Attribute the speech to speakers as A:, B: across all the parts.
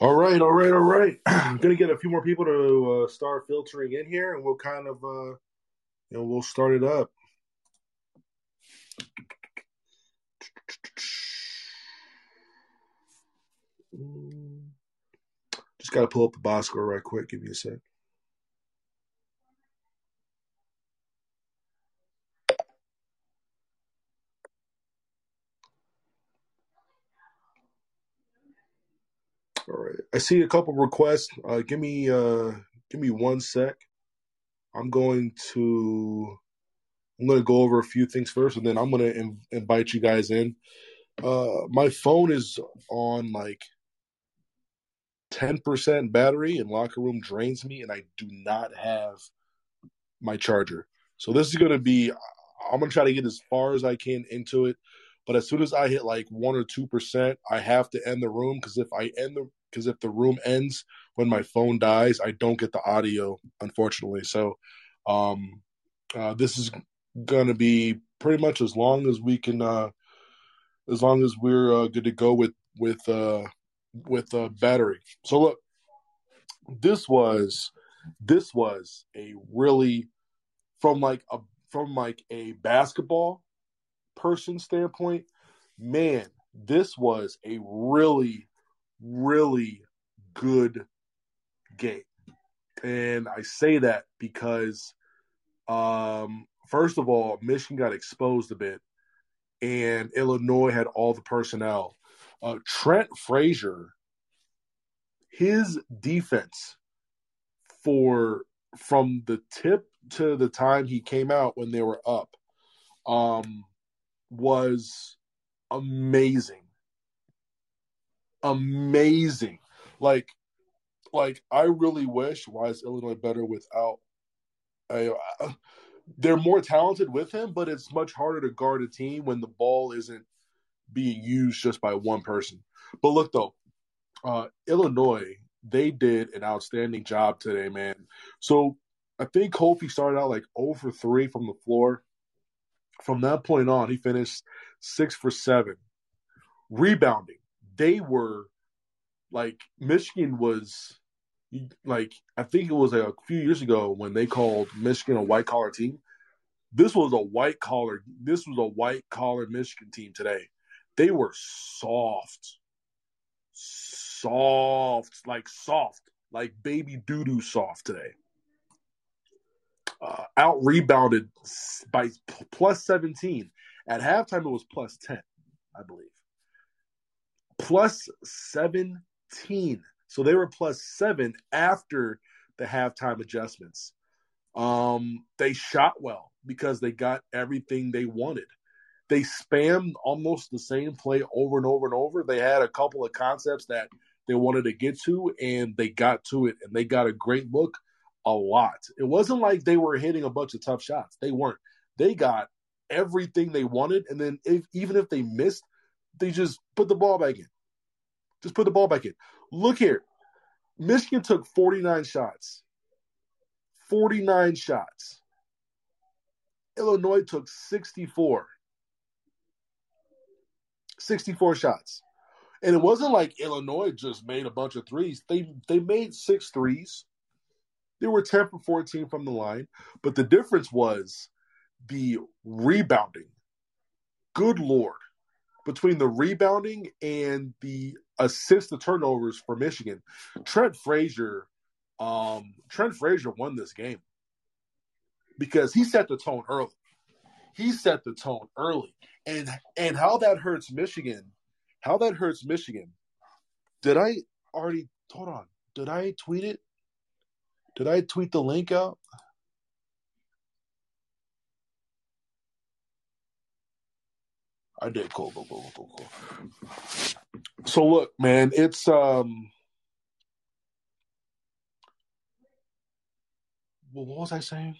A: All right, all right, all right. I'm gonna get a few more people to uh, start filtering in here, and we'll kind of, uh, you know, we'll start it up. Just gotta pull up the box score right quick. Give me a sec. All right. I see a couple requests. Uh, give me uh, give me one sec. I'm going to I'm going to go over a few things first, and then I'm going to in- invite you guys in. Uh, my phone is on like 10% battery, and locker room drains me, and I do not have my charger. So this is going to be. I'm going to try to get as far as I can into it. But as soon as I hit like one or two percent, I have to end the room because if I end the because if the room ends when my phone dies, I don't get the audio, unfortunately. So um, uh, this is gonna be pretty much as long as we can, uh, as long as we're uh, good to go with with uh, with uh, battery. So look, this was this was a really from like a from like a basketball person standpoint, man, this was a really, really good game. And I say that because, um, first of all, Michigan got exposed a bit, and Illinois had all the personnel. Uh, Trent Frazier, his defense for from the tip to the time he came out when they were up, um, was amazing. Amazing. Like like I really wish why is Illinois better without a uh, they're more talented with him, but it's much harder to guard a team when the ball isn't being used just by one person. But look though, uh, Illinois, they did an outstanding job today, man. So I think Kofi started out like 0 for 3 from the floor from that point on, he finished six for seven. Rebounding, they were like Michigan was like I think it was like a few years ago when they called Michigan a white collar team. This was a white collar. This was a white collar Michigan team today. They were soft, soft, like soft, like baby doo doo soft today uh, out rebounded by plus 17. At halftime, it was plus 10, I believe. Plus 17. So they were plus seven after the halftime adjustments. Um, they shot well because they got everything they wanted. They spammed almost the same play over and over and over. They had a couple of concepts that they wanted to get to, and they got to it, and they got a great look a lot. It wasn't like they were hitting a bunch of tough shots. They weren't. They got everything they wanted, and then if, even if they missed, they just put the ball back in. Just put the ball back in. Look here. Michigan took 49 shots. 49 shots. Illinois took 64. 64 shots. And it wasn't like Illinois just made a bunch of threes. They they made six threes. They were 10 for 14 from the line, but the difference was the rebounding. Good Lord. Between the rebounding and the assist to turnovers for Michigan, Trent Frazier, um, Trent Frazier won this game because he set the tone early. he set the tone early, and and how that hurts Michigan, how that hurts Michigan. Did I already? Hold on. Did I tweet it? Did I tweet the link out? I did. Cool, cool, cool, cool, cool. So look, man, it's um. Well, what was I saying?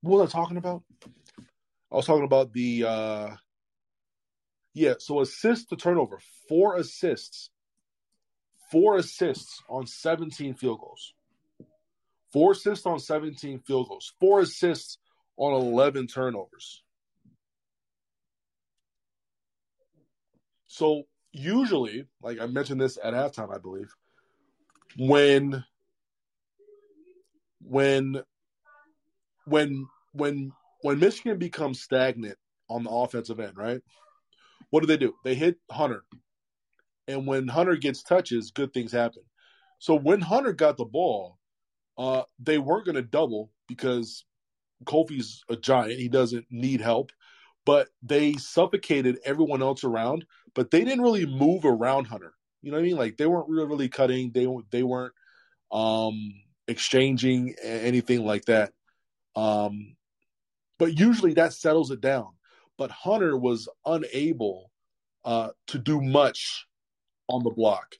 A: What was I talking about? I was talking about the uh yeah, so assist to turnover, four assists. Four assists on 17 field goals. Four assists on 17 field goals. Four assists on 11 turnovers. So usually, like I mentioned this at halftime, I believe, when when when when when Michigan becomes stagnant on the offensive end, right? What do they do? They hit Hunter. And when Hunter gets touches, good things happen. So when Hunter got the ball, uh, they weren't going to double because Kofi's a giant. He doesn't need help. But they suffocated everyone else around but they didn't really move around Hunter. You know what I mean? Like they weren't really, cutting. They they weren't um, exchanging anything like that. Um, but usually that settles it down. But Hunter was unable uh, to do much on the block.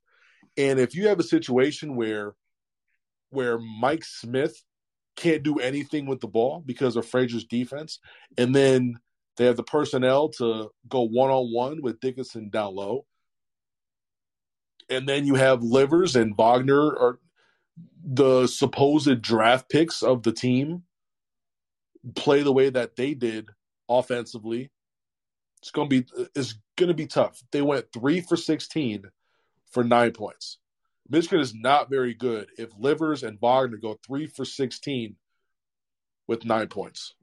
A: And if you have a situation where where Mike Smith can't do anything with the ball because of Frazier's defense, and then they have the personnel to go one on one with Dickinson down low. And then you have Livers and Wagner are the supposed draft picks of the team play the way that they did offensively. It's gonna be it's gonna be tough. They went three for sixteen for nine points. Michigan is not very good if Livers and Wagner go three for sixteen with nine points.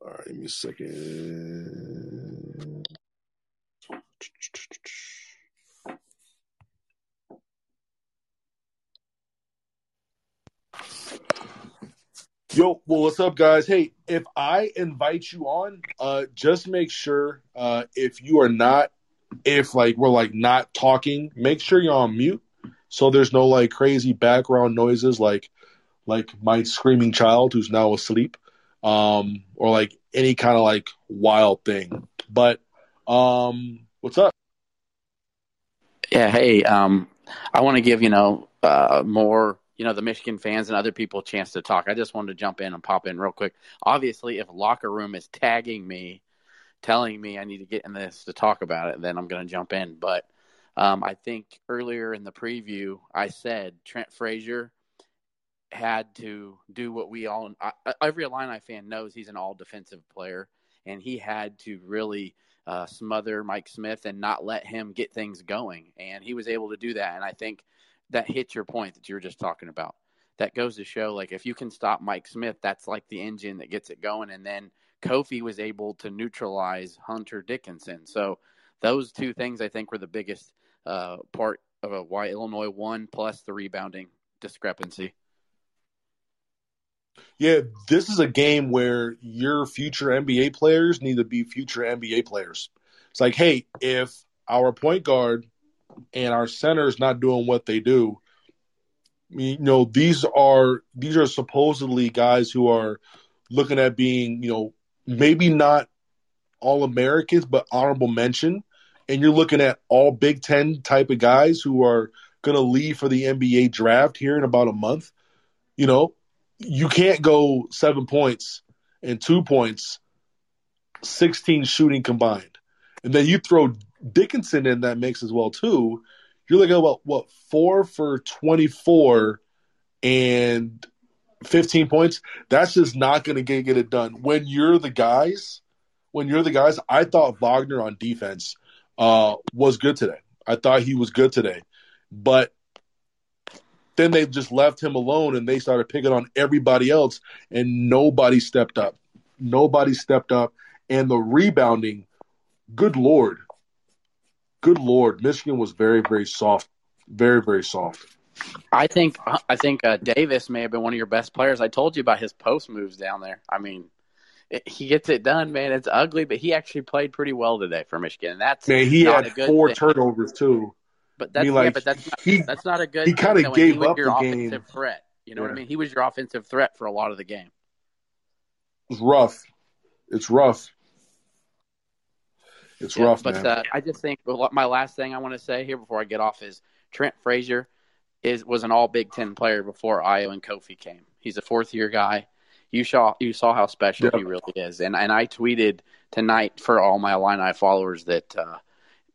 A: All right, give me a second. Yo, well, what's up, guys? Hey, if I invite you on, uh, just make sure uh, if you are not, if like we're like not talking, make sure you're on mute, so there's no like crazy background noises like like my screaming child who's now asleep um, or like any kind of like wild thing. But um, what's up?
B: Yeah, hey, um, I want to give you know uh, more you know the Michigan fans and other people a chance to talk. I just wanted to jump in and pop in real quick. Obviously, if locker room is tagging me, telling me I need to get in this to talk about it, then I'm going to jump in. But um, I think earlier in the preview, I said Trent Frazier had to do what we all every Illini fan knows he's an all defensive player, and he had to really uh, smother Mike Smith and not let him get things going, and he was able to do that. And I think that hits your point that you were just talking about. That goes to show, like if you can stop Mike Smith, that's like the engine that gets it going. And then Kofi was able to neutralize Hunter Dickinson. So those two things I think were the biggest uh, part of why Illinois won, plus the rebounding discrepancy.
A: Yeah, this is a game where your future NBA players need to be future NBA players. It's like, hey, if our point guard and our center is not doing what they do, you know, these are these are supposedly guys who are looking at being, you know, maybe not all Americans, but honorable mention. And you're looking at all Big Ten type of guys who are going to leave for the NBA draft here in about a month. You know, you can't go seven points and two points, 16 shooting combined. And then you throw Dickinson in that mix as well, too. You're looking at what, what, four for 24 and 15 points. That's just not going to get, get it done. When you're the guys, when you're the guys, I thought Wagner on defense uh, was good today. I thought he was good today. But then they just left him alone and they started picking on everybody else, and nobody stepped up. Nobody stepped up. And the rebounding, good Lord. Good Lord. Michigan was very, very soft. Very, very soft.
B: I think I think uh, Davis may have been one of your best players. I told you about his post moves down there. I mean, it, he gets it done, man. It's ugly, but he actually played pretty well today for Michigan. And that's
A: Man, he
B: not
A: had
B: a good
A: four
B: thing.
A: turnovers too.
B: But that's
A: I mean,
B: yeah, but that's not,
A: he-
B: that's not a good.
A: he kinda gave up
B: your
A: the
B: offensive
A: game.
B: threat. You know what I mean? He was your offensive threat for a lot of the game.
A: It's rough. It's rough. It's
B: Yeah,
A: rough,
B: but uh, I just think my last thing I want to say here before I get off is Trent Frazier is was an All Big Ten player before Ayo and Kofi came. He's a fourth year guy. You saw you saw how special
A: Yep.
B: he really is, and and I tweeted tonight for all my Illini followers that uh,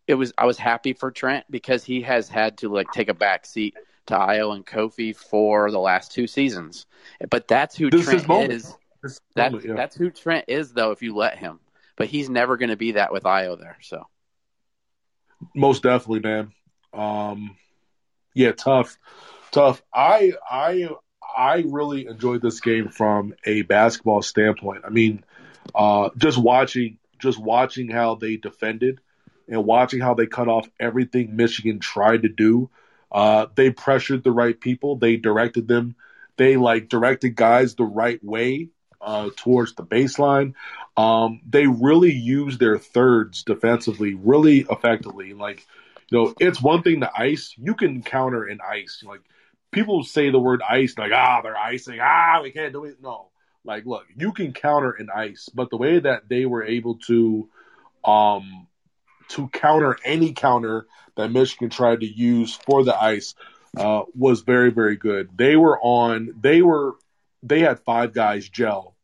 B: it was I was happy for Trent because he has had to like take a back seat to Ayo and Kofi for the last two seasons, but that's who
A: This
B: Trent is.
A: This
B: That,
A: moment, yeah.
B: That's who Trent is, though, if you let him. But he's never going to be that with Ayo there. So
A: Most definitely, man. Um, yeah, tough, tough. I I I really enjoyed this game from a basketball standpoint. I mean, uh, just watching just watching how they defended and watching how they cut off everything Michigan tried to do. Uh, they pressured the right people. They directed them. They like directed guys the right way uh, towards the baseline. Um, they really used their thirds defensively really effectively. Like, you know, it's one thing to ice. You can counter in ice. Like, people say the word ice, like, ah, they're icing. Ah, we can't do it. No. Like, look, you can counter in ice, but the way that they were able to, um, to counter any counter that Michigan tried to use for the ice, uh, was very, very good. They were on, they were, they had five guys gel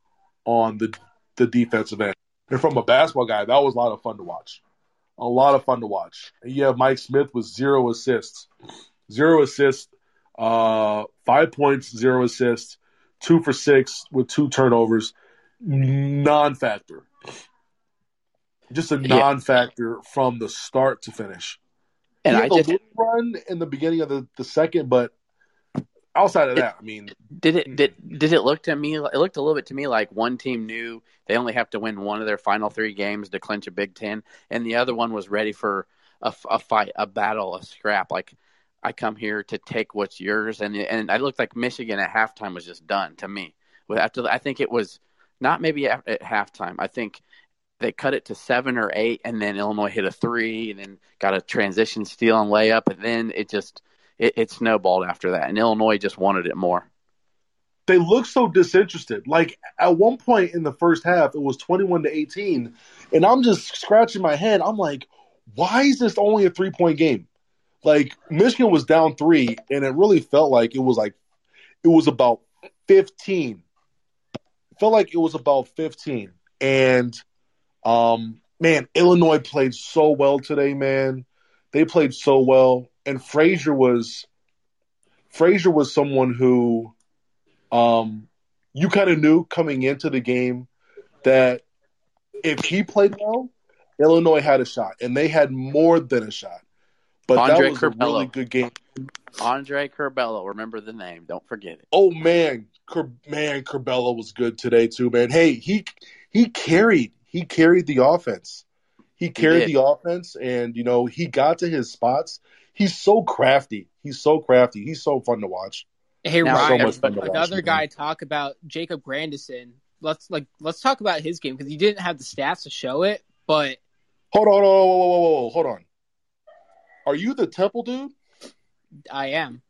A: on the the defensive end. And from a basketball guy, that was a lot of fun to watch. A lot of fun to watch. And you have Mike Smith with zero assists. Zero assists, uh, five points, zero assists, two for six with two turnovers. Non factor. Just a non factor from the start to finish.
B: and I just
A: run in the beginning of the, the second, but outside of that, I mean,
B: did it hmm. did did it look to me it looked a little bit to me like one team knew they only have to win one of their final three games to clinch a Big Ten, and the other one was ready for a, a fight, a battle, a scrap. Like I come here to take what's yours, and and I looked like Michigan at halftime was just done to me. With after I think it was not maybe at, at halftime. I think they cut it to seven or eight, and then Illinois hit a three, and then got a transition steal and layup, and then it just it, it snowballed after that, and Illinois just wanted it more.
A: they looked so disinterested. Like at one point in the first half, it was 21 to 18, and I'm just scratching my head. I'm like, why is this only a three point game? Like Michigan was down three, and it really felt like it was like it was about 15. Felt like it was about 15, and um, man, Illinois played so well today, man. They played so well, and Frazier was Frazier was someone who um, you kind of knew coming into the game that if he played well, Illinois had a shot, and they had more than a shot. But
B: Andre
A: that was a really good game.
B: Andre Curbelo, remember the name, don't forget it.
A: Oh man, Cur- man, Curbelo was good today too, man. Hey, he he carried he carried the offense. He carried
B: did.
A: the offense, and you know he got to his spots. He's so crafty. He's so crafty. He's so fun to watch.
C: Hey
B: Now,
C: Ryan,
A: so much fun to watch,
C: another
A: man.
C: guy talk about Jacob Grandison. Let's like let's talk about his game because he didn't have the stats to show it, but
A: Hold on, hold on, whoa, whoa, whoa, whoa, whoa, hold on. Are you the Temple dude?
C: I am.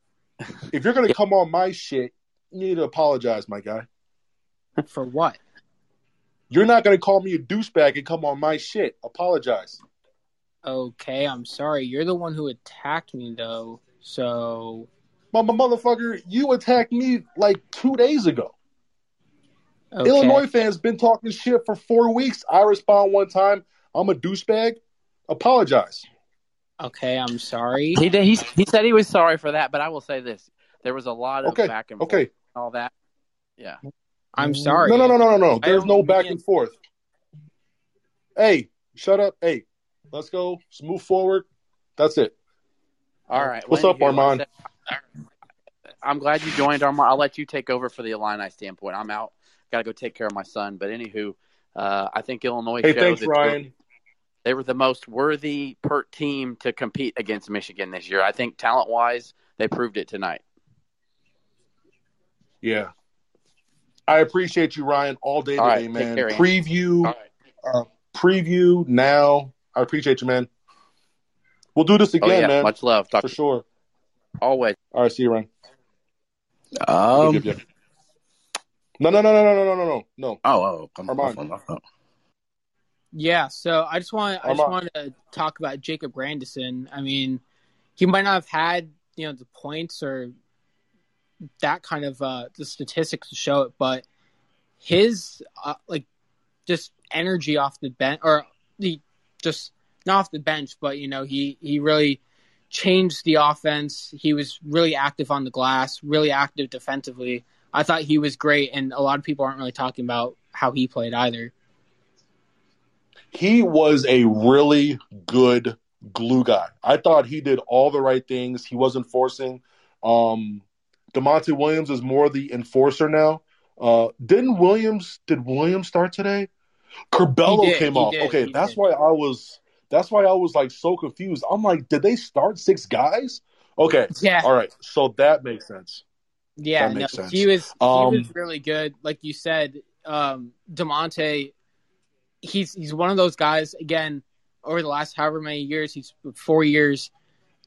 A: If you're gonna come on my shit, you need to apologize, my guy.
C: For what?
A: You're not gonna call me a douchebag and come on my shit. Apologize.
C: Okay, I'm sorry. You're the one who attacked me though. So
A: Mama motherfucker, you attacked me like two days ago.
C: okay.
A: Illinois fans been talking shit for four weeks. I respond one time. I'm a douchebag. Apologize.
C: Okay, I'm sorry.
B: He did. He, he said he was sorry for that, but I will say this: there was a lot of
A: Okay,
B: back and forth
A: Okay.
B: and all that. Yeah,
C: I'm sorry.
A: No, no, no, no, no, no. There's no back and forth. Hey, shut up. Hey, let's go. Let's move forward. That's it.
B: all right.
A: What's up,
B: anywho, like I
A: Armand?
B: I'm glad you joined, Armand. I'll let you take over for the Illini standpoint. I'm out. Got to go take care of my son. But anywho, uh, I think Illinois
A: Hey, thanks, Ryan.
B: they were the most worthy per team to compete against Michigan this year. I think talent wise, they proved it tonight.
A: Yeah. I appreciate you, Ryan, all day
B: All
A: today,
B: right,
A: man.
B: care, Andy.
A: preview, uh, preview now. I appreciate you, man. We'll do this
B: Oh
A: again,
B: yeah,
A: man,
B: much love. Talk
A: for
B: to you
A: sure.
B: always.
A: All right, see you, Ryan.
D: Um,
A: Yep, yep, yep. No, no, no, no, no, no, no, no, no, no.
D: oh, oh, I'm,
A: Armand.
D: my fault, my fault.
C: Yeah, so I just want I just want to talk about Jacob Grandison. I mean, he might not have had you know the points or that kind of uh the statistics to show it, but his uh, like just energy off the bench or the just not off the bench, but you know he he really changed the offense. He was really active on the glass, really active defensively. I thought he was great, and a lot of people aren't really talking about how he played either.
A: He was a really good glue guy. I thought he did all the right things. He wasn't forcing. Um, Da'Monte Williams is more the enforcer now. Uh, didn't Williams? Did Williams start today? Curbelo
C: He did,
A: came off.
C: did,
A: okay, that's
C: did.
A: why I was. That's why I was like so confused. I'm like, did they start six guys? Okay,
C: Yeah,
A: all right. So that makes sense.
C: Yeah,
A: That
C: no,
A: makes sense.
C: he was he
A: Um,
C: was really good. Like you said, um, Da'Monte, he's he's one of those guys. Again, over the last however many years, he's four years.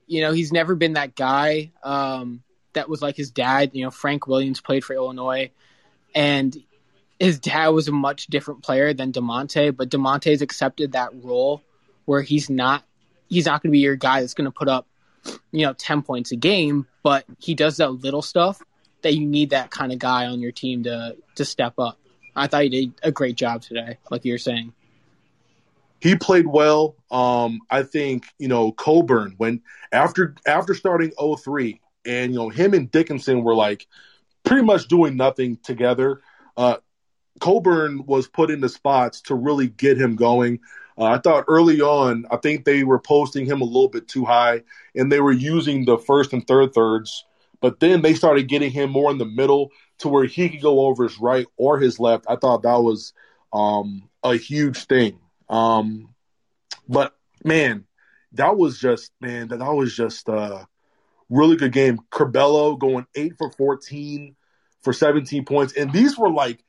C: You know, he's never been that guy um, that was like his dad. You know, Frank Williams played for Illinois, and his dad was a much different player than Da'Monte. But Da'Monte's accepted that role where he's not he's not going to be your guy that's going to put up you know 10 points a game but he does that little stuff that you need that kind of guy on your team to to step up. I thought he did a great job today, like you were saying.
A: he played well. Um, I think you know Cockburn when after after starting 03 and you know him and Dickinson were like pretty much doing nothing together. Uh, Cockburn was put into spots to really get him going. Uh, I thought early on, I think they were posting him a little bit too high, and they were using the first and third thirds. But then they started getting him more in the middle to where he could go over his right or his left. I thought that was um, a huge thing. Um, but man, that was just man, that, was just a really good game. Curbelo going eight for fourteen for seventeen points, and these were like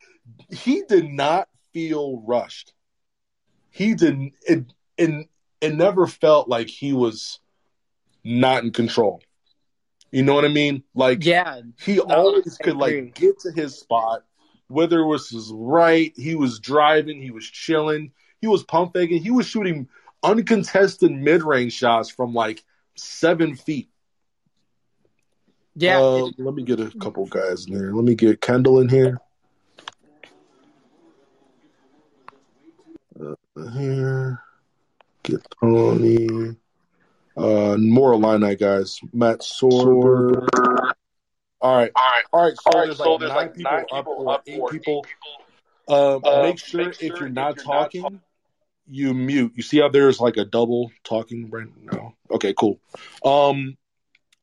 A: he did not feel rushed. He didn't. It and it never felt like he was not in control. You know what I mean? Like
C: Yeah,
A: he
C: No,
A: always
C: I
A: could
C: agree.
A: like get to his spot, whether it was his right, he was driving, he was chilling, he was pump faking, he was shooting uncontested mid range shots from like seven feet.
C: Yeah.
A: Uh, let me get a couple guys in there. Let me get Kendall in here. Uh, here, get Tony. Uh, more Illini guys. Matt Sorber. All right, all right, all right. So there's like nine people up or eight people. Um, make sure if you're not talking, you mute. You see how there's like a double talking right now? Okay, cool. Um,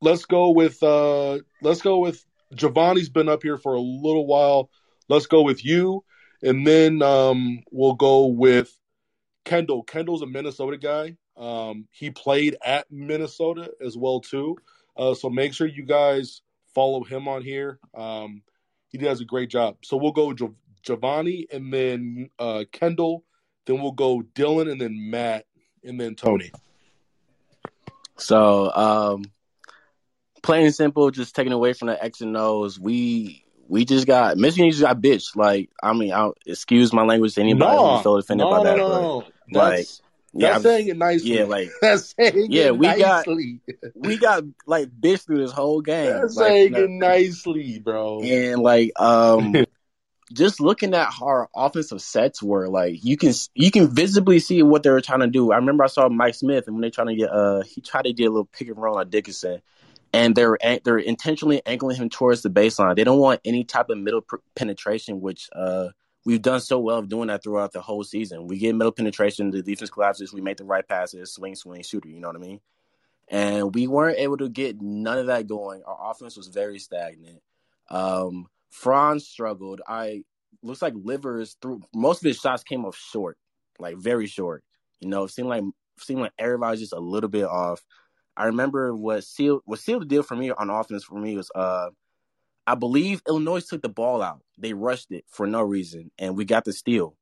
A: let's go with uh, let's go with Giovanni's been up here for a little while. Let's go with you, and then um, we'll go with Kendall. Kendall's a Minnesota guy. Um, he played at Minnesota as well too. Uh, so make sure you guys follow him on here. Um, he does a great job. So we'll go Giov- Giovanni and then uh, Kendall. Then we'll go Dylan and then Matt and then Tony.
D: So, um, plain and simple, just taking away from the X and O's, we we just got Michigan just got bitched. Like, I mean, I'll, excuse my language to anybody
A: No,
D: who's so offended
A: no,
D: by that.
A: no,
D: but, like,
A: That's,
D: yeah,
A: that's
D: I'm-
A: saying it nicely.
D: yeah, like
A: that's saying
D: Yeah, we got- we got like bitched through this whole game.
A: That's
D: Like,
A: saying
D: you know,
A: it nicely, bro.
D: and like um just looking at how our offensive sets were like you can you can visibly see what they were trying to do i remember i saw mike smith and when they trying to get uh he tried to get a little pick and roll on dickinson and they're they're intentionally angling him towards the baseline they don't want any type of middle pr- penetration which uh we've done so well of doing that throughout the whole season we get middle penetration the defense collapses we make the right passes swing swing shooter you know what i mean and we weren't able to get none of that going. Our offense was very stagnant. Um, Franz struggled. I looks like Livers through most of his shots came off short, like very short. You know, it seemed like seemed like everybody was just a little bit off. I remember what sealed what sealed the deal for me on offense for me was uh I believe Illinois took the ball out. They rushed it for no reason, and we got the steal.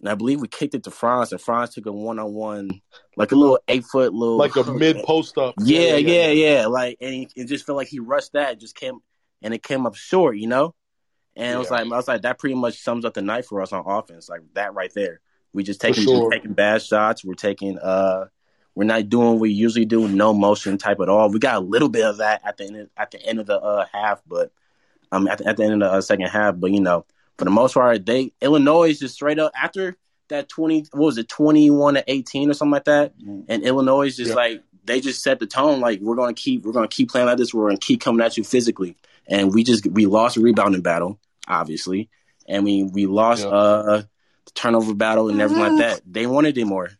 D: And I believe we kicked it to Franz, and Franz took a one on one, like a little eight foot little,
A: like a mid post up.
D: Yeah, yeah, yeah, yeah. Like, and he, it just felt like he rushed that, just came, and it came up short, you know. And yeah. it was like, I was like, that pretty much sums up the night for us on offense, like that right there. We just taking sure. taking bad shots. We're taking uh we're not doing what we usually do, no motion type at all. We got a little bit of that at the end of, at the end of the uh, half, but um at the, at the end of the uh, second half. But you know, for the most part, they Illinois is just straight up after that twenty what was it twenty one to eighteen or something like that, mm-hmm. and Illinois is just yeah. like they just set the tone like we're gonna keep we're gonna keep playing like this. We're gonna keep coming at you physically, and we just we lost a rebounding battle, obviously, and we we lost yeah. uh the turnover battle and everything like that. They wanted it more.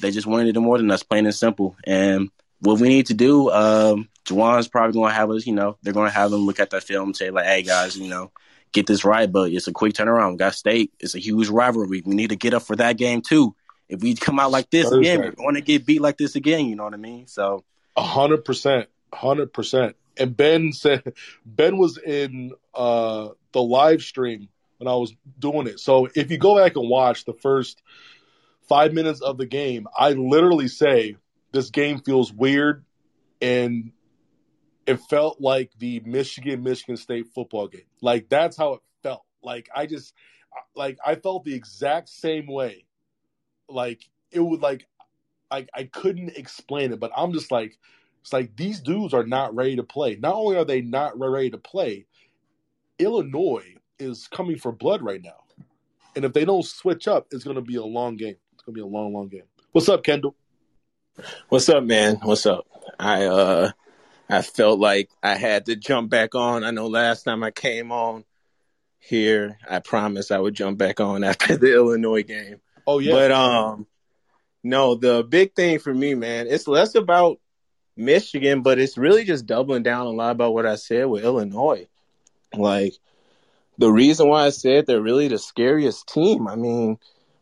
D: They just wanted it more than us, plain and simple. And what we need to do, um, Juwan's probably going to have us, you know, they're going to have them look at that film and say, like, hey, guys, you know, get this right. But it's a quick turnaround. We got state. It's a huge rivalry. We need to get up for that game, too. If we come out like this Thursday. again, we're going to get beat like this again. You know what I mean? So,
A: a hundred percent, hundred percent. And Ben said Ben was in uh, the live stream when I was doing it. So if you go back and watch the first five minutes of the game, I literally say this game feels weird and it felt like the Michigan Michigan State football game. Like that's how it felt. Like I just like I felt the exact same way. Like it would like I I couldn't explain it, but I'm just like it's like these dudes are not ready to play. Not only are they not ready to play, Illinois is coming for blood right now. And if they don't switch up, it's going to be a long game. To be a long, long game. What's up, Kendall?
E: What's up, man? What's up? I uh I felt like I had to jump back on. I know last time I came on here, I promised I would jump back on after the Illinois game.
A: Oh yeah.
E: But um no, the big thing for me, man, it's less about Michigan, but it's really just doubling down a lot about what I said with Illinois. Like the reason why I said they're really the scariest team, I mean,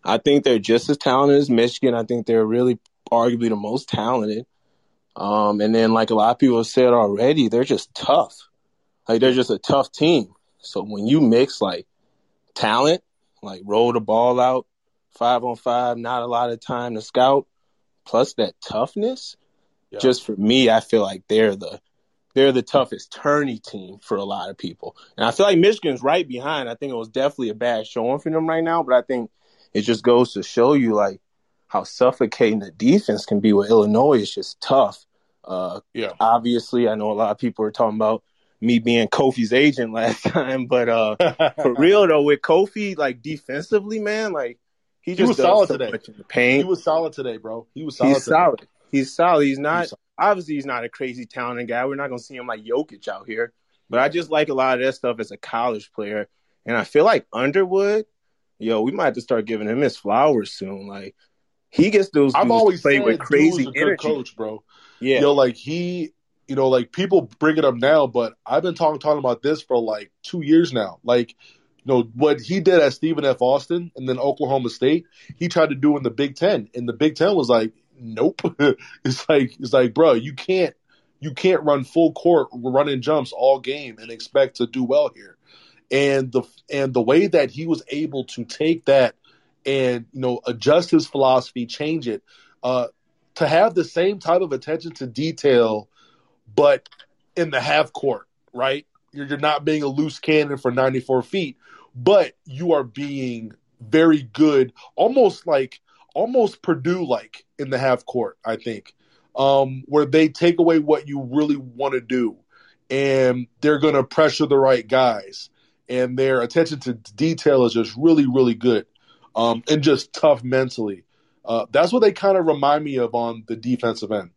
E: I think they're just as talented as Michigan. I think they're really arguably the most talented. Um, and then, like a lot of people have said already, they're just tough. Like they're just a tough team. So when you mix like talent, like roll the ball out, five on five, not a lot of time to scout, plus that toughness, yeah. just for me, I feel like they're the they're the toughest tourney team for a lot of people. And I feel like Michigan's right behind. I think it was definitely a bad showing for them right now, but I think it just goes to show you like how suffocating the defense can be with Illinois. It's just tough. Uh, yeah. Obviously, I know a lot of people are talking about me being Kofi's agent last time, but uh, for real though, with Kofi, like defensively, man, like he just he was solid so today. Much in the paint.
A: He was solid today, bro. He was solid.
E: He's
A: today.
E: solid. He's solid. He's not. He's solid obviously he's not a crazy talented guy. We're not gonna see him like Jokic out here. But I just like a lot of that stuff as a college player. And I feel like Underwood, yo, we might have to start giving him his flowers soon. Like he gets those. I've always played with crazy energy,
A: coach, bro. Yeah, yo, like he, you know, like people bring it up now, but I've been talking talking about this for like two years now. Like, you know, what he did at Stephen F. Austin and then Oklahoma State, he tried to do in the Big Ten, and the Big Ten was like, nope. it's like it's like, bro, you can't you can't run full court running jumps all game and expect to do well here. And the and the way that he was able to take that and you know adjust his philosophy, change it, uh, to have the same type of attention to detail, but in the half court, right? You're, you're not being a loose cannon for 94 feet, but you are being very good, almost like almost Purdue like in the half court, I think, um, where they take away what you really want to do and they're going to pressure the right guys. And their attention to detail is just really, really good um, and just tough mentally. Uh, that's what they kind of remind me of on the defensive end.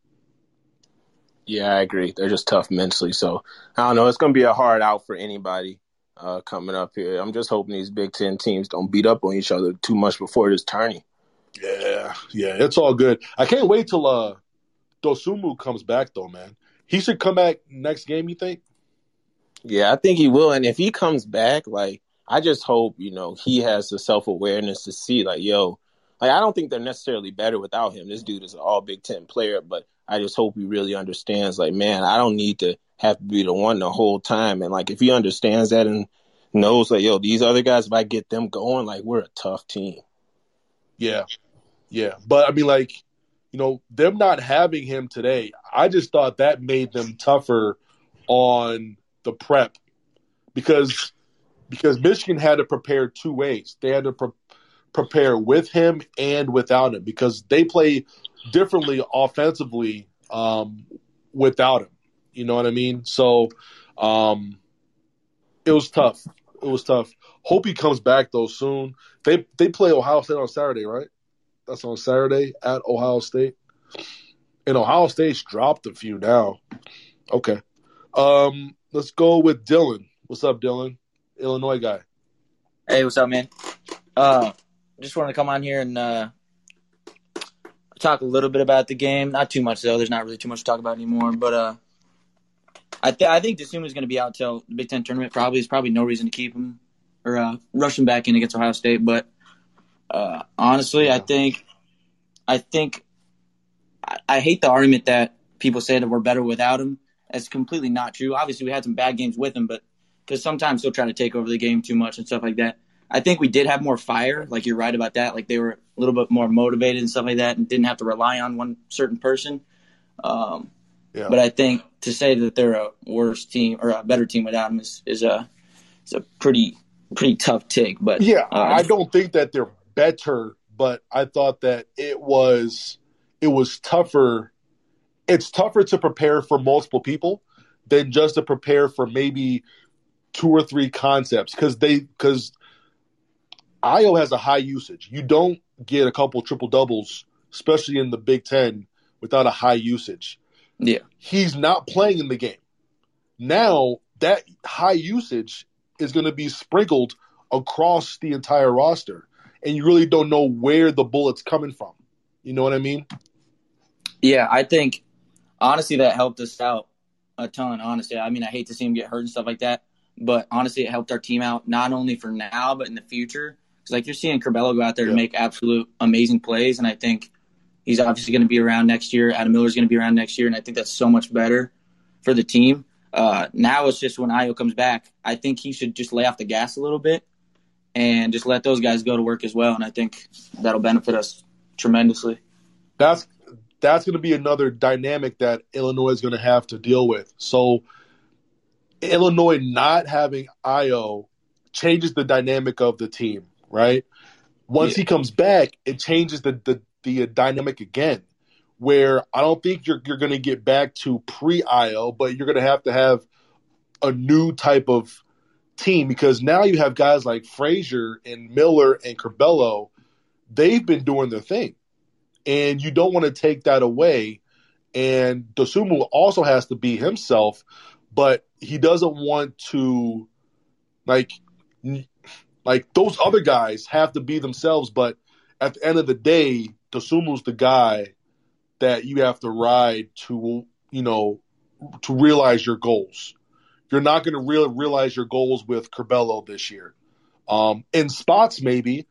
E: Yeah, I agree. They're just tough mentally. So I don't know. It's going to be a hard out for anybody uh, coming up here. I'm just hoping these Big Ten teams don't beat up on each other too much before this tourney.
A: Yeah, yeah, it's all good. I can't wait till uh Dosunmu comes back though, man. He should come back next game, you think?
E: Yeah, I think he will. And if he comes back, like I just hope, you know, he has the self awareness to see like, yo, like I don't think they're necessarily better without him. This dude is an all Big Ten player, but I just hope he really understands. Like, man, I don't need to have to be the one the whole time. And like, if he understands that and knows, like, yo, these other guys, if I get them going, like, we're a tough team.
A: Yeah, yeah. But I mean, like, you know, them not having him today, I just thought that made them tougher on the prep because because Michigan had to prepare two ways. They had to pre- prepare with him and without him because they play differently offensively um, without him. You know what I mean? So um, it was tough. It was tough. Hope he comes back though soon. They they play Ohio State on Saturday, right? That's on Saturday at Ohio State. And Ohio State's dropped a few now. Okay. Um, let's go with Dylan. What's up, Dylan? Illinois guy.
F: Hey, what's up, man? Uh, just wanted to come on here and uh, talk a little bit about the game. Not too much though. There's not really too much to talk about anymore. But uh, I th- I think going to be out till the Big Ten tournament. Probably there's probably no reason to keep him or uh, rush him back in against Ohio State. But uh, honestly, I think I think I, I hate the argument that people say that we're better without him. That's completely not true. Obviously, we had some bad games with him, but because sometimes he'll try to take over the game too much and stuff like that. I think we did have more fire. Like you're right about that. Like they were a little bit more motivated and stuff like that, and didn't have to rely on one certain person. Um,
A: Yeah.
F: But I think to say that they're a worse team or a better team without him is, is a is a pretty pretty tough take. But
A: Yeah,
F: uh,
A: I don't think that they're better, but I thought that it was it was tougher. It's tougher to prepare for multiple people than just to prepare for maybe two or three concepts because they because Ayo has a high usage. You don't get a couple triple doubles, especially in the Big Ten, without a high usage.
F: Yeah.
A: he's not playing in the game. Now that high usage is going to be sprinkled across the entire roster, and you really don't know where the bullet's coming from. You know what I mean?
F: Yeah, I think honestly that helped us out a ton. Honestly, I mean, I hate to see him get hurt and stuff like that, but honestly, it helped our team out not only for now but in the future. Because like you're seeing Curbelo go out there
A: Yeah.
F: to make absolute amazing plays, and I think he's obviously going to be around next year. Adam Miller's going to be around next year, and I think that's so much better for the team. Uh, now it's just when Ayo comes back, I think he should just lay off the gas a little bit and just let those guys go to work as well, and I think that'll benefit us tremendously.
A: That's that's going to be another dynamic that Illinois is going to have to deal with. So Illinois not having Ayo changes the dynamic of the team, right? Once
F: Yeah.
A: he comes back, it changes the the, the dynamic again. Where I don't think you're you're going to get back to pre Ayo, but you're going to have to have a new type of team because now you have guys like Frazier and Miller and Curbelo. They've been doing their thing and you don't want to take that away. And Dosunmu also has to be himself, but he doesn't want to like like those other guys have to be themselves. But at the end of the day, Dosunmu's the guy that you have to ride to you know to realize your goals. You're not going to real, realize your goals with Curbelo this year. Um, in spots maybe,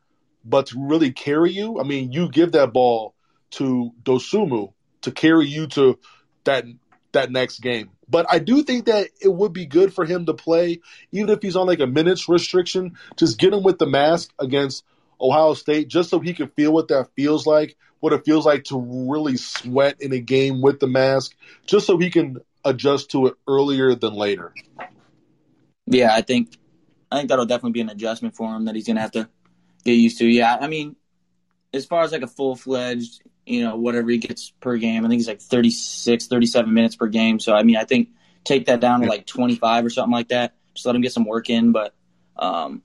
A: but to really carry you, I mean, you give that ball to Dosunmu to carry you to that that next game. But I do think that it would be good for him to play, even if he's on like a minutes restriction. Just get him with the mask against Ohio State, just so he can feel what that feels like, what it feels like to really sweat in a game with the mask, just so he can adjust to it earlier than later.
F: Yeah, I think I think that'll definitely be an adjustment for him that he's gonna have to get used to. Yeah, I mean, as far as like a full fledged, you know, whatever he gets per game, I think he's like 36, 37 minutes per game. So I mean, I think take that down to like twenty five or something like that. Just let him get some work in. But um,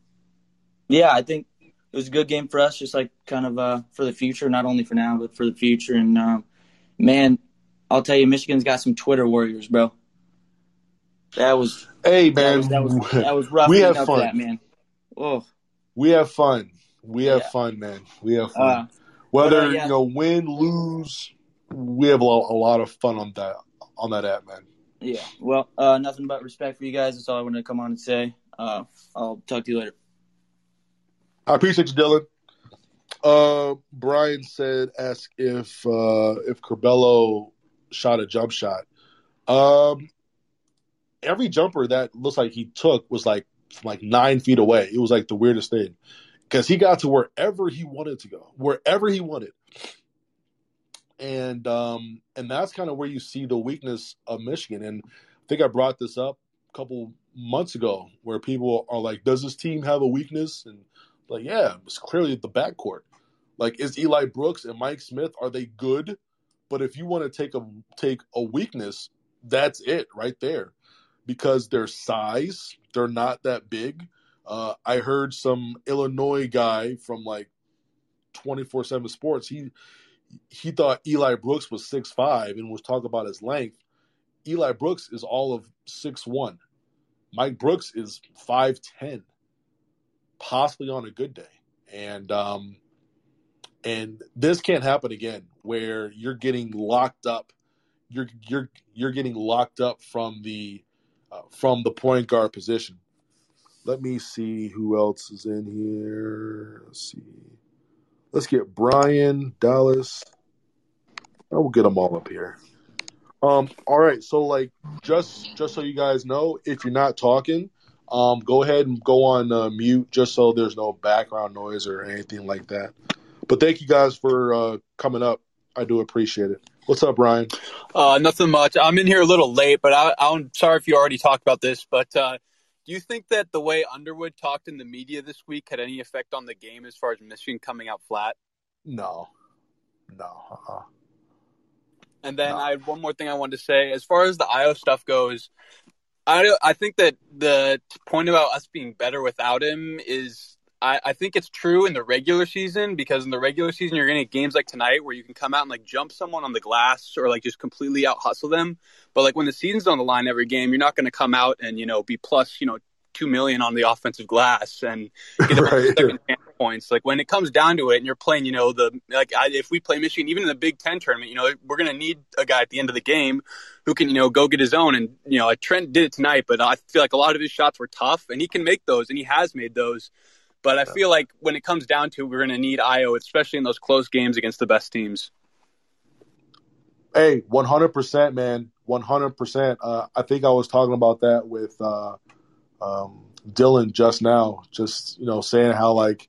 F: yeah, I think it was a good game for us, just like kind of uh, for the future, not only for now but for the future. And um, man, I'll tell you, Michigan's got some Twitter warriors, bro. That was
A: Hey
F: that
A: man,
F: was that was, that was rough.
A: we have fun.
F: that, man. Oh,
A: we have fun. We have
F: Yeah.
A: fun, man. We have fun.
F: uh,
A: Whether
F: but, uh, yeah.
A: you know win, lose, we have a lot, a lot of fun on that on that app, man.
F: yeah. Well, uh, nothing but respect for you guys. That's all I wanted to come on and say. Uh, I'll talk to you later.
A: I appreciate you, Dylan. Uh, Brian said, "Ask if uh, if Curbelo shot a jump shot. Um, every jumper that looks like he took was like from like nine feet away. It was like the weirdest thing because he got to wherever he wanted to go, wherever he wanted. And um, and that's kind of where you see the weakness of Michigan. And I think I brought this up a couple months ago, where people are like, "Does this team have a weakness?" And like, yeah, it's clearly the backcourt. Like, is Eli Brooks and Mike Smith are they good? But if you want to take a take a weakness, that's it right there, because their size, they're not that big. Uh, I heard some Illinois guy from like twenty four seven Sports. He he thought Eli Brooks was six five and was talking about his length. Eli Brooks is all of six one. Mike Brooks is five ten, possibly on a good day, and um, and this can't happen again where you're getting locked up. You're you're you're getting locked up from the uh, from the point guard position. Let me see who else is in here. Let's see. Let's get Brian Dallas. I will get them all up here. Um. All right. So like, just just so you guys know, if you're not talking, um, go ahead and go on uh, mute, just so there's no background noise or anything like that. But thank you guys for uh, coming up. I do appreciate it. What's up, Brian?
G: Uh, nothing much. I'm in here a little late, but I, I'm sorry if you already talked about this. But uh, do you think that the way Underwood talked in the media this week had any effect on the game as far as Michigan coming out flat?
A: No, no. Uh-uh.
G: And then
A: No.
G: I had one more thing I wanted to say. As far as the Ayo stuff goes, I I think that the point about us being better without him is I, I think it's true in the regular season because in the regular season you're going to get games like tonight where you can come out and like jump someone on the glass or like just completely out hustle them. But like when the season's on the line every game, you're not going to come out and you know be plus you know two million on the offensive glass and get
A: Right.
G: second points. Like when it comes down to it, and you're playing, you know, the like I, if we play Michigan, even in the Big Ten tournament, you know, we're gonna need a guy at the end of the game who can, you know, go get his own. And you know, Trent did it tonight, but I feel like a lot of his shots were tough, and he can make those, and he has made those. But I feel like when it comes down to, it, we're gonna need Ayo, especially in those close games against the best teams.
A: Hey, one hundred percent, man, one hundred percent. Uh, I think I was talking about that with uh, um, Dylan just now. Just you know, saying how like,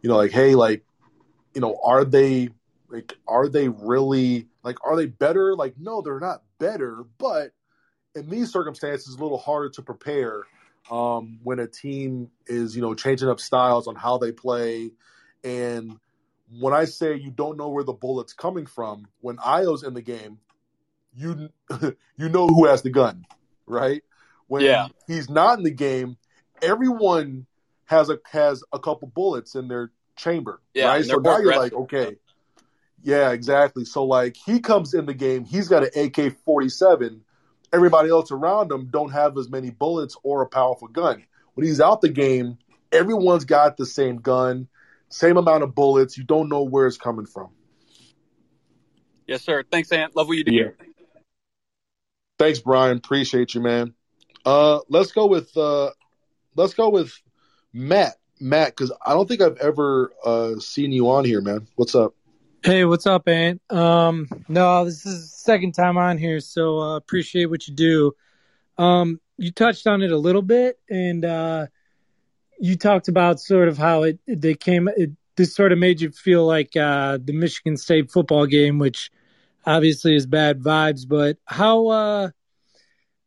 A: you know, like, hey, like, you know, are they like, are they really like, are they better? Like, no, they're not better, but in these circumstances, it's a little harder to prepare um, when a team is, you know, changing up styles on how they play. And when I say you don't know where the bullet's coming from, when Ayo's in the game, you you know who has the gun, right? When
G: Yeah.
A: he's not in the game, everyone has a has a couple bullets in their chamber,
G: Yeah,
A: right? So now you're like, okay, yeah, exactly. So like he comes in the game, he's got an AK forty seven. Everybody else around him don't have as many bullets or a powerful gun. When he's out the game, everyone's got the same gun, same amount of bullets. You don't know where it's coming from.
G: Yes, sir. Thanks, Ant. Love what you do.
A: Yeah. Thanks, Brian. Appreciate you, man. Uh, let's go with uh, let's go with Matt. Matt, because I don't think I've ever uh, seen you on here, man. What's up?
H: Hey, what's up, Ant? Um, no, this is the second time on here, so uh, appreciate what you do. Um, you touched on it a little bit, and uh, you talked about sort of how it they came. It, this sort of made you feel like uh, the Michigan State football game, which obviously is bad vibes. But how uh,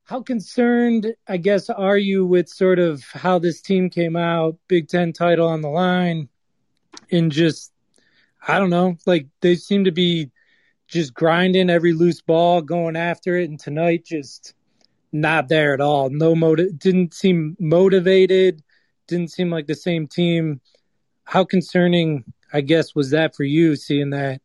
H: how concerned, I guess, are you with sort of how this team came out, Big Ten title on the line, and just I don't know. Like they seem to be just grinding every loose ball, going after it, and tonight just not there at all. No motive. Didn't seem motivated. Didn't seem like the same team. How concerning, I guess, was that for you seeing that?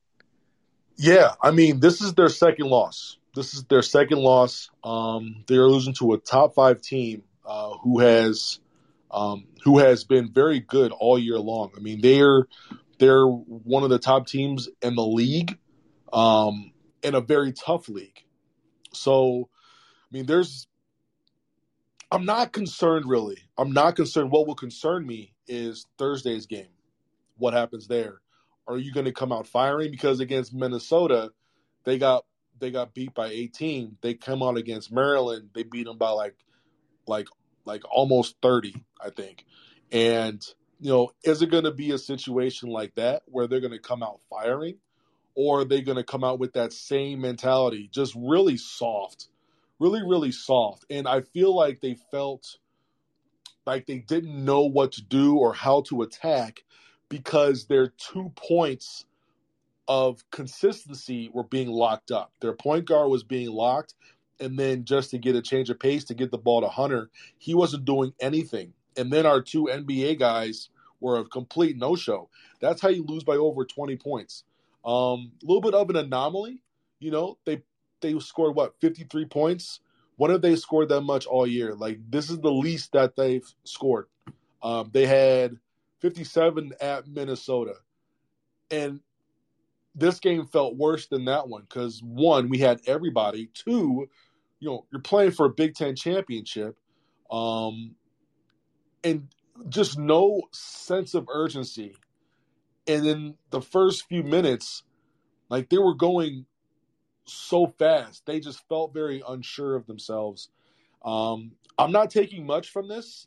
A: Yeah, I mean, this is their second loss. This is their second loss. Um, they are losing to a top five team uh, who has um, who has been very good all year long. I mean, they're they're one of the top teams in the league, um, in a very tough league. So, I mean, there's. I'm not concerned really. I'm not concerned. What will concern me is Thursday's game. What happens there? Are you going to come out firing? Because against Minnesota, they got they got beat by 18. They come out against Maryland, they beat them by like like like almost 30, I think. And you know, is it going to be a situation like that where they're going to come out firing or are they going to come out with that same mentality, just really soft, really really soft. And I feel like they felt like they didn't know what to do or how to attack because their two points of consistency were being locked up. Their point guard was being locked, and then just to get a change of pace to get the ball to Hunter, he wasn't doing anything. And then our two NBA guys were a complete no show. That's how you lose by over 20 points. A um, little bit of an anomaly. You know, they they scored what 53 points. When have they scored that much all year? Like this is the least that they've scored. Um, they had 57 at Minnesota, and this game felt worse than that one because one, we had everybody. Two, you know, you're playing for a Big Ten championship, um, and just no sense of urgency. And in the first few minutes, like they were going so fast, they just felt very unsure of themselves. Um, I'm not taking much from this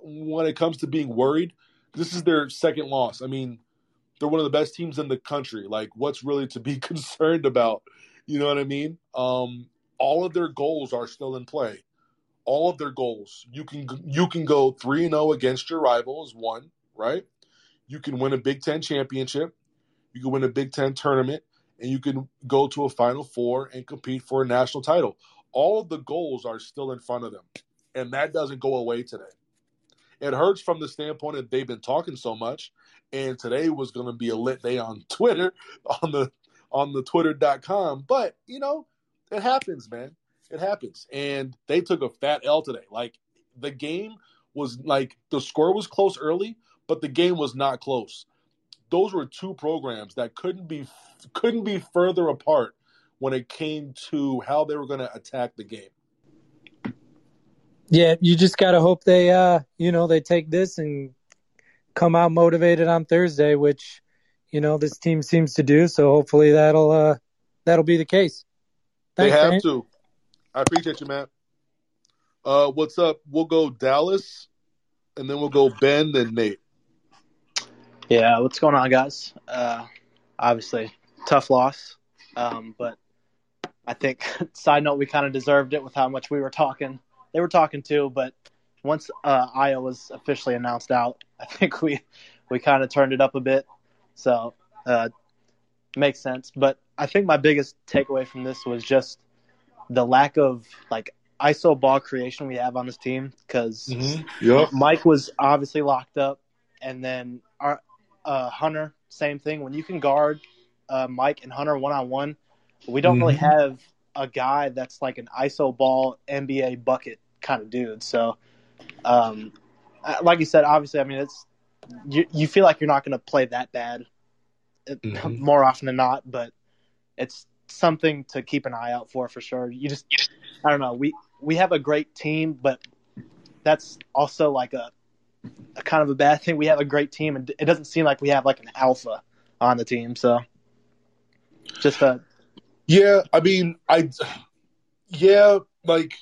A: when it comes to being worried. This is their second loss. I mean, they're one of the best teams in the country. Like, what's really to be concerned about? You know what I mean? Um, all of their goals are still in play. All of their goals. You can you can go three and zero oh against your rivals. One, right? You can win a Big Ten championship. You can win a Big Ten tournament, and you can go to a Final Four and compete for a national title. All of the goals are still in front of them, and that doesn't go away today. It hurts from the standpoint that they've been talking so much, and today was going to be a lit day on Twitter, on the on the twitter.com. But, you know, it happens, man. It happens. And they took a fat L today. Like the game was like the score was close early, but the game was not close. Those were two programs that couldn't be couldn't be further apart when it came to how they were going to attack the game.
H: Yeah, you just got to hope they uh, you know, they take this and come out motivated on Thursday, which you know this team seems to do. So hopefully that'll uh, that'll be the case.
A: Thanks, they have man. to. I appreciate you, man. Uh, what's up? We'll go Dallas, and then we'll go Ben, then Nate.
I: Yeah, what's going on, guys? Uh, obviously, tough loss, um, but I think side note we kind of deserved it with how much we were talking. They were talking too, but once uh, was officially announced out, I think we we kind of turned it up a bit. So uh, makes sense. But I think my biggest takeaway from this was just the lack of like ISO ball creation we have on this team because mm-hmm. yep. Mike was obviously locked up, and then our uh, Hunter same thing. When you can guard uh, Mike and Hunter one on one, we don't mm-hmm. really have a guy that's like an ISO ball NBA bucket kind of dude. So um, uh, like you said, obviously, I mean, it's you, you feel like you're not going to play that bad uh, mm-hmm. more often than not, but it's something to keep an eye out for for sure. You just, I don't know, we we have a great team, but that's also like a, a kind of a bad thing. We have a great team, and it doesn't seem like we have like an alpha on the team. So, just a
A: yeah. I mean, I yeah, like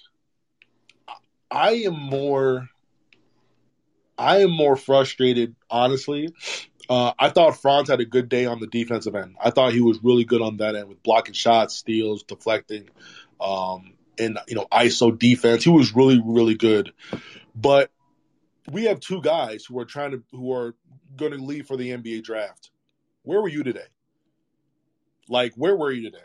A: I am more I am more frustrated, honestly. Uh, I thought Franz had a good day on the defensive end. I thought he was really good on that end with blocking shots, steals, deflecting, um, and you know ISO defense. He was really, really good. But we have two guys who are trying to who are going to leave for the NBA draft. Where were you today? Like, where were you today?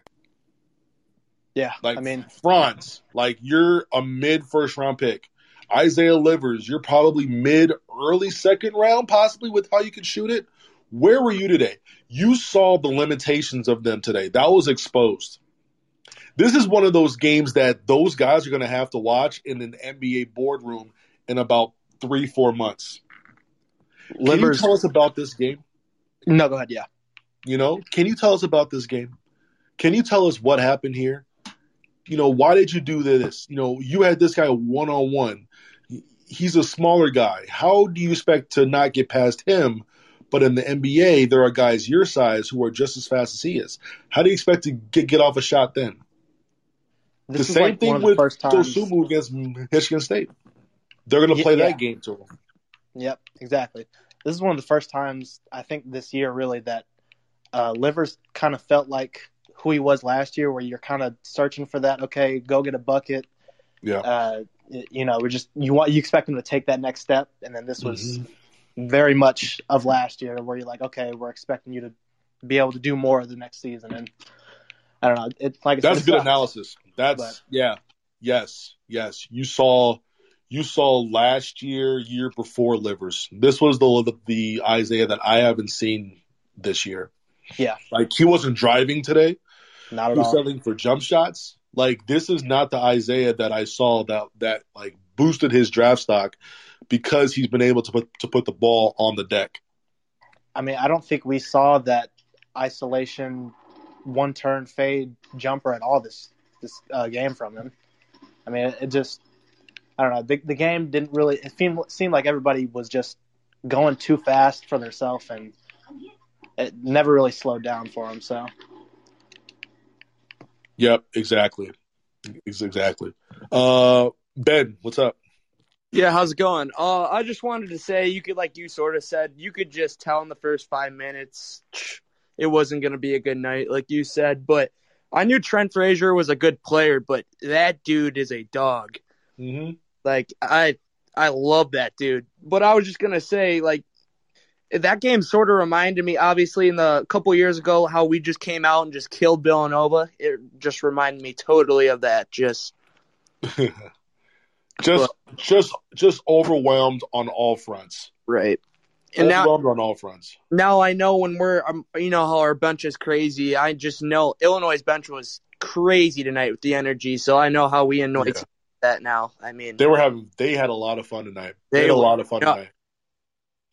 I: Yeah,
A: like
I: I mean
A: Franz, like you're a mid first round pick. Isaiah Livers, you're probably mid early second round, possibly with how you can shoot it. Where were you today? You saw the limitations of them today. That was exposed. This is one of those games that those guys are going to have to watch in an NBA boardroom in about three, four months. Livers, can you tell us about this game?
I: No, go ahead. Yeah.
A: You know, can you tell us about this game? Can you tell us what happened here? You know, why did you do this? You know, you had this guy one on one he's a smaller guy. How do you expect to not get past him? But in the NBA, there are guys your size who are just as fast as he is. How do you expect to get, get off a shot then?
I: This
A: the same
I: like
A: thing
I: the
A: with. Dosunmu against Michigan State. They're going to play
I: yeah.
A: that game to them.
I: Yep, exactly. This is one of the first times I think this year really that uh, Livers kind of felt like who he was last year, where you're kind of searching for that. Okay, go get a bucket.
A: Yeah.
I: Uh, you know, we're just you want you expect them to take that next step, and then this was
A: Mm-hmm.
I: very much of last year, where you're like, okay, we're expecting you to be able to do more the next season, and I don't know. It like
A: That's good
I: sucks.
A: analysis. That's
I: But-
A: yeah, yes, yes. You saw, you saw last year, year before Livers. This was the the, the Isaiah that I haven't seen this year.
I: Yeah,
A: Like he wasn't driving today.
I: not at He
A: was
I: all.
A: settling for jump shots. Like this is not the Isaiah that I saw that that like boosted his draft stock because he's been able to put to put the ball on the deck.
I: I mean, I don't think we saw that isolation one turn fade jumper at all this this uh, game from him. I mean, it, just I don't know. The, the game didn't really. It seemed seemed like everybody was just going too fast for themselves, and it never really slowed down for him. So
A: Yep, exactly, exactly. Uh, Ben, what's up?
J: Yeah, how's it going? Uh, I just wanted to say you could, like you sort of said, you could just tell in the first five minutes it wasn't going to be a good night, like you said. But I knew Trent Frazier was a good player, but that dude is a dog.
A: Mm-hmm.
J: Like I, I love that dude. But I was just gonna say, like, that game sort of reminded me, obviously, in the couple years ago, how we just came out and just killed Villanova. It just reminded me totally of that. Just
A: just just just overwhelmed on all fronts.
J: right. And now,
A: overwhelmed on all fronts.
J: now I know when we're, um, you know how our bench is crazy. I just know Illinois' bench was crazy tonight with the energy, so I know how we annoy
A: Yeah.
J: that now. I mean,
A: They were having they had a lot of fun tonight. They,
J: They
A: had a lot of fun
J: yeah.
A: tonight.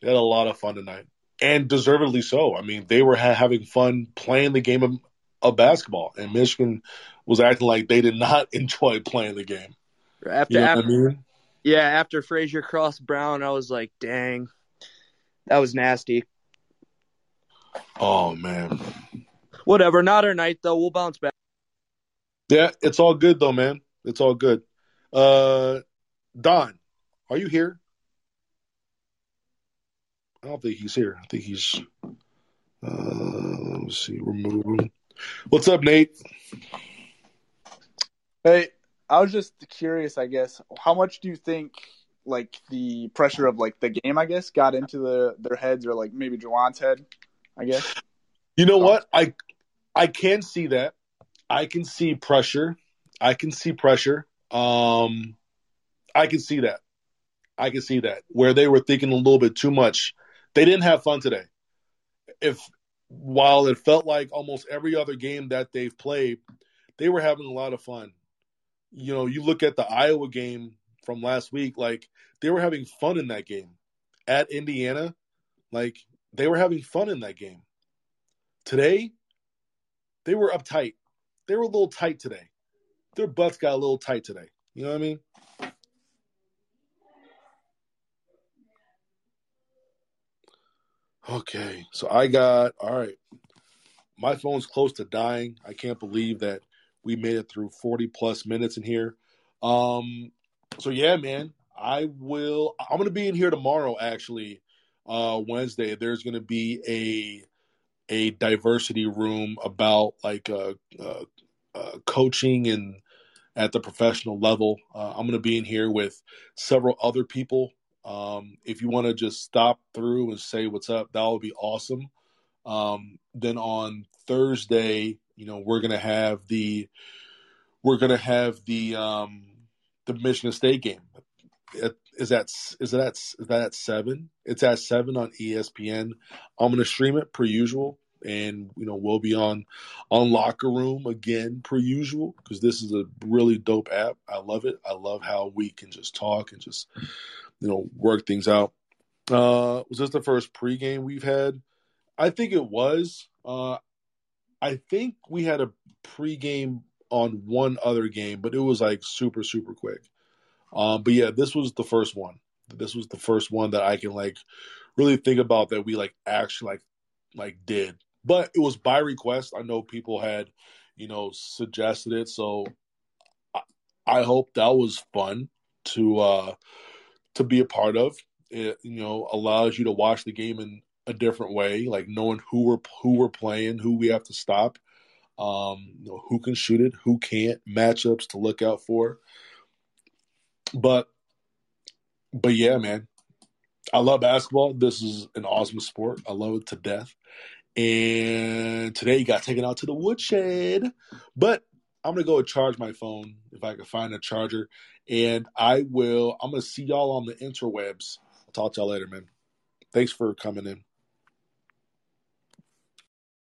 A: They had a lot of fun tonight, and deservedly so. I mean, they were ha- having fun playing the game of, of basketball, and Michigan was acting like they did not enjoy playing the game.
J: after,
A: You know
J: after
A: what I mean?
J: yeah, after Frazier crossed Brown, I was like, dang, that was nasty.
A: Oh man,
J: Whatever, not our night though. We'll bounce back.
A: yeah, it's all good though, man. It's all good. Uh, Don, are you here? I don't think he's here. I think he's. Uh, let me see. Remove him. What's up, Nate?
K: Hey, I was just curious, I guess, how much do you think like the pressure of like the game, I guess, got into the their heads or like maybe Juwan's head, I guess?
A: You know what? I I can see that. I can see pressure. I can see pressure. Um I can see that. I can see that. Where they were thinking a little bit too much. They didn't have fun today. If while it felt like almost every other game that they've played, they were having a lot of fun. You know, you look at the Iowa game from last week, like they were having fun in that game. At Indiana, like they were having fun in that game. Today, they were uptight. They were a little tight today. Their butts got a little tight today. You know what I mean? Okay, so I got all right. My phone's close to dying. I can't believe that we made it through 40 plus minutes in here. Um so yeah, man, I will I'm to be in here tomorrow actually. Uh Wednesday there's to be a a diversity room about like uh, uh, uh coaching and at the professional level. Uh, I'm to be in here with several other people. Um, if you want to just stop through and say what's up, that would be awesome. Um, then on Thursday, you know, we're gonna have the we're gonna have the um, the Michigan State game. Is that is that is that at seven? It's at seven on ESPN. I'm gonna stream it per usual, and you know we'll be on on Locker Room again per usual because this is a really dope app. I love it. I love how we can just talk and just you know work things out. Uh, was this the first pregame we've had? I think it was. Uh, I think we had a pregame on one other game, but it was like super super quick. Um, but yeah, this was the first one. This was the first one that I can like really think about that we like actually like like did. But it was by request. I know people had, you know, suggested it, so I hope that was fun to uh, to be a part of. It you know allows you to watch the game in a different way, like knowing who we're who we're playing, who we have to stop, um, you know, who can shoot it, who can't, matchups to look out for. But but yeah, man, I love basketball. This is an awesome sport. I love it to death. And today got taken out to the woodshed. But I'm gonna go charge my phone if I can find a charger. And I will I'm gonna see y'all on the interwebs. I'll talk to y'all later, man. Thanks for coming in.